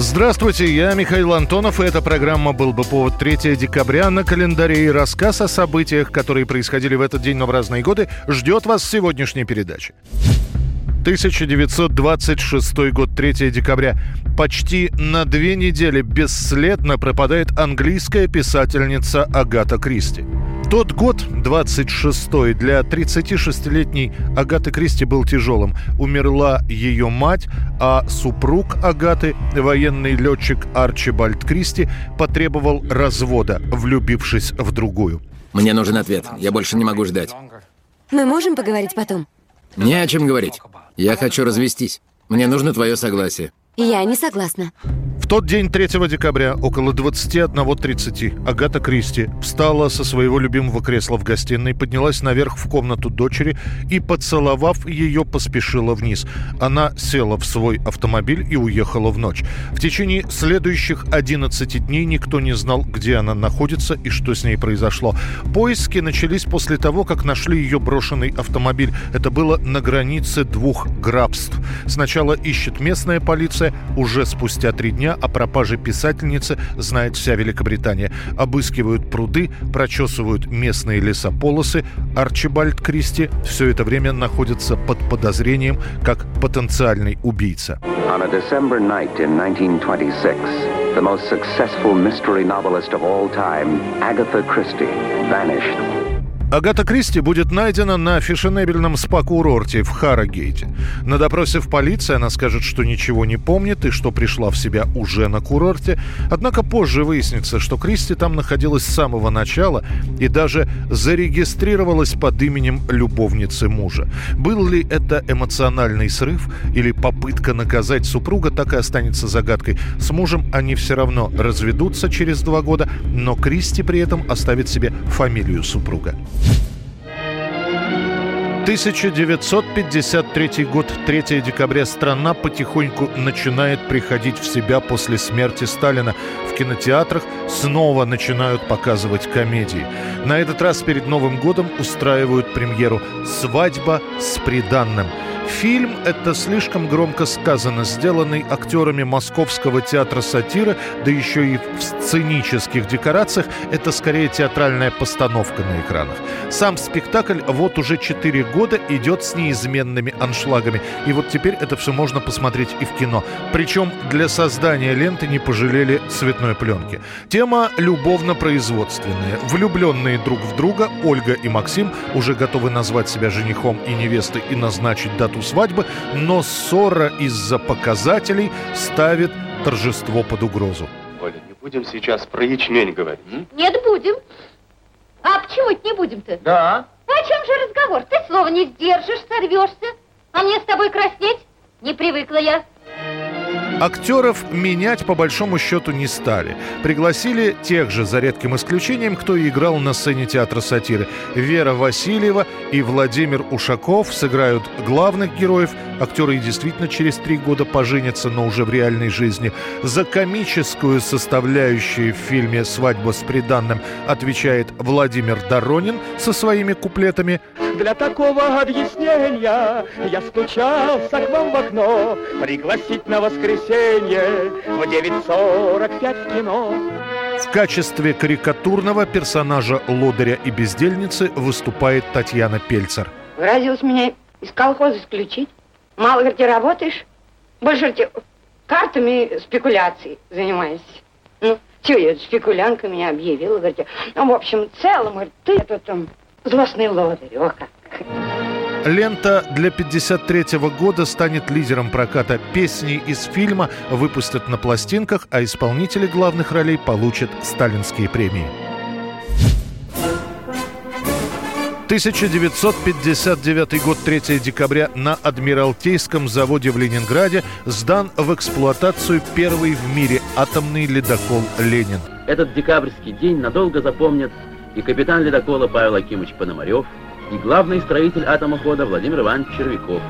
Здравствуйте, я Михаил Антонов, и эта программа «Был бы повод» 3 декабря на календаре. И рассказ о событиях, которые происходили в этот день, но в разные годы, ждет вас в сегодняшней передаче. 1926 год, 3 декабря. Почти на две недели бесследно пропадает английская писательница Агата Кристи. Тот год, 26-й, для 36-летней Агаты Кристи был тяжелым. Умерла ее мать, а супруг Агаты, военный летчик Арчибальд Кристи, потребовал развода, влюбившись в другую. Мне нужен ответ. Я больше не могу ждать. Мы можем поговорить потом? Не о чем говорить. Я хочу развестись. Мне нужно твое согласие. Я не согласна. В тот день, 3 декабря, около 21.30, Агата Кристи встала со своего любимого кресла в гостиной, поднялась наверх в комнату дочери и, поцеловав ее, поспешила вниз. Она села в свой автомобиль и уехала в ночь. В течение следующих 11 дней никто не знал, где она находится и что с ней произошло. Поиски начались после того, как нашли ее брошенный автомобиль. Это было на границе двух графств. Сначала ищет местная полиция, уже спустя три дня о пропаже писательницы знает вся Великобритания. Обыскивают пруды, прочесывают местные лесополосы. Арчибальд Кристи все это время находится под подозрением как потенциальный убийца. On a December night in 1926, the most successful mystery novelist of all time, Agatha Christie, vanished. Агата Кристи будет найдена на фешенебельном спа-курорте в Харрогейте. На допросе в полиции она скажет, что ничего не помнит и что пришла в себя уже на курорте. Однако позже выяснится, что Кристи там находилась с самого начала и даже зарегистрировалась под именем любовницы мужа. Был ли это эмоциональный срыв или попытка наказать супруга, так и останется загадкой. С мужем они все равно разведутся через два года, но Кристи при этом оставит себе фамилию супруга. 1953 год, 3 декабря. Страна потихоньку начинает приходить в себя после смерти Сталина. В кинотеатрах снова начинают показывать комедии. На этот раз перед Новым годом устраивают премьеру «Свадьба с приданным». Фильм – это слишком громко сказано, сделанный актерами Московского театра сатиры, да еще и в сценических декорациях, это скорее театральная постановка на экранах. Сам спектакль вот уже 4 года идет с неизменными аншлагами, и вот теперь это все можно посмотреть и в кино. Причем для создания ленты не пожалели цветной пленки. Тема любовно-производственная. Влюбленные друг в друга Ольга и Максим уже готовы назвать себя женихом и невестой и назначить дату свадьбы, но ссора из-за показателей ставит торжество под угрозу. Оля, не будем сейчас про ячмень говорить. м? Нет, будем. А почему это не будем-то? Да. Ну, о чем же разговор? Ты слова не сдержишь, сорвешься. А мне с тобой краснеть? Не привыкла я. Актеров менять по большому счету не стали. Пригласили тех же, за редким исключением, кто и играл на сцене театра сатиры. Вера Васильева и Владимир Ушаков сыграют главных героев. Актеры действительно через три года поженятся, но уже в реальной жизни. За комическую составляющую в фильме «Свадьба с приданным» отвечает Владимир Доронин со своими куплетами. Для такого объяснения я стучался к вам в окно Пригласить на воскресенье в 9.45 в кино В качестве карикатурного персонажа лодыря и бездельницы выступает Татьяна Пельцер. Выразилась меня из колхоза исключить. Мало, говорите, работаешь? Больше, говорите, картами спекуляций занимаешься. Ну, чего я, спекулянка меня объявила, говорите. Ну, в общем, в целом, говорит, ты это там злостный лодырь, о как. Лента для 53 года станет лидером проката. Песни из фильма выпустят на пластинках, а исполнители главных ролей получат сталинские премии. 1959 год, 3 декабря на Адмиралтейском заводе в Ленинграде сдан в эксплуатацию первый в мире атомный ледокол «Ленин». Этот декабрьский день надолго запомнят и капитан ледокола Павел Акимович Пономарев, и главный строитель атомохода Владимир Иванович Червяков.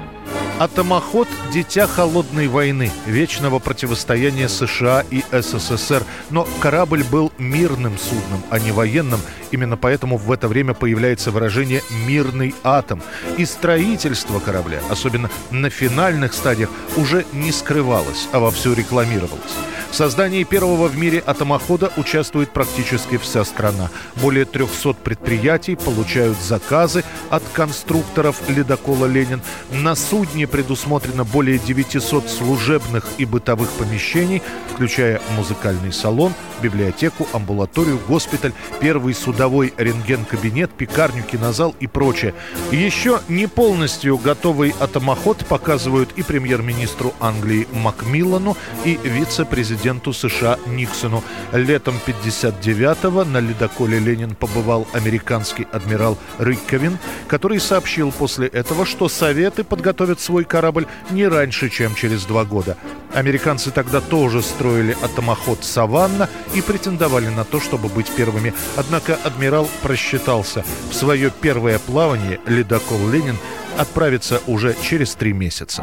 Атомоход – дитя холодной войны, вечного противостояния США и СССР. Но корабль был мирным судном, а не военным. Именно поэтому в это время появляется выражение «мирный атом». И строительство корабля, особенно на финальных стадиях, уже не скрывалось, а вовсю рекламировалось. В создании первого в мире атомохода участвует практически вся страна. Более 300 предприятий получают заказы от конструкторов ледокола «Ленин». На судне предусмотрено более 900 служебных и бытовых помещений, включая музыкальный салон, библиотеку, амбулаторию, госпиталь, первый судовой рентген-кабинет, пекарню, кинозал и прочее. Еще не полностью готовый атомоход показывают и премьер-министру Англии Макмиллану, и вице-президенту США Никсону. Летом 59-го на ледоколе «Ленин» побывал американский адмирал Рикковин, который сообщил после этого, что Советы подготовят свой корабль не раньше, чем через два года. Американцы тогда тоже строили атомоход «Саванна» и претендовали на то, чтобы быть первыми. Однако адмирал просчитался. В свое первое плавание ледокол «Ленин» отправится уже через три месяца.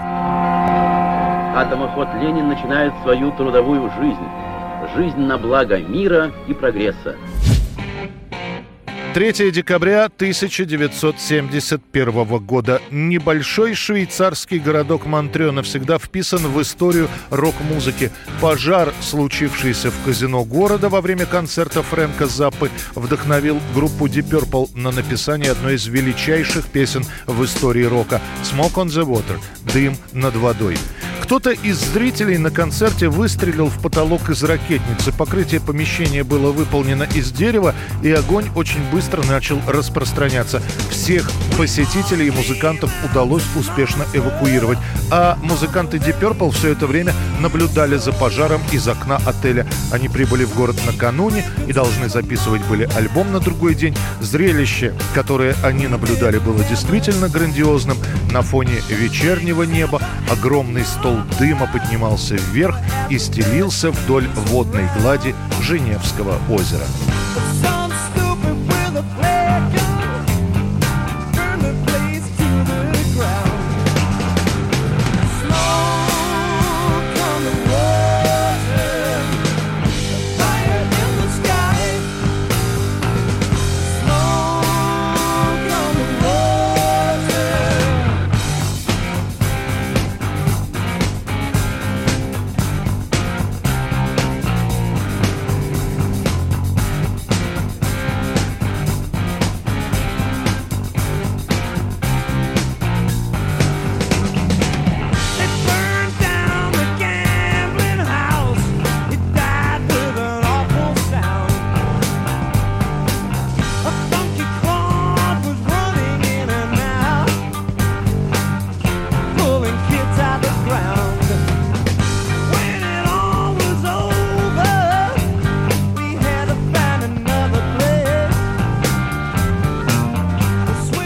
Атомоход «Ленин» начинает свою трудовую жизнь. Жизнь на благо мира и прогресса. 3 декабря 1971 года. Небольшой швейцарский городок Монтрео навсегда вписан в историю рок-музыки. Пожар, случившийся в казино города во время концерта Фрэнка Заппы, вдохновил группу Deep Purple на написание одной из величайших песен в истории рока «Smoke on the Water» — «Дым над водой». Кто-то из зрителей на концерте выстрелил в потолок из ракетницы. Покрытие помещения было выполнено из дерева, и огонь очень быстро начал распространяться. Всех посетителей и музыкантов удалось успешно эвакуировать. А музыканты Deep Purple все это время наблюдали за пожаром из окна отеля. Они прибыли в город накануне и должны записывать были альбом на другой день. Зрелище, которое они наблюдали, было действительно грандиозным. На фоне вечернего неба огромный стол дыма поднимался вверх и стелился вдоль водной глади Женевского озера.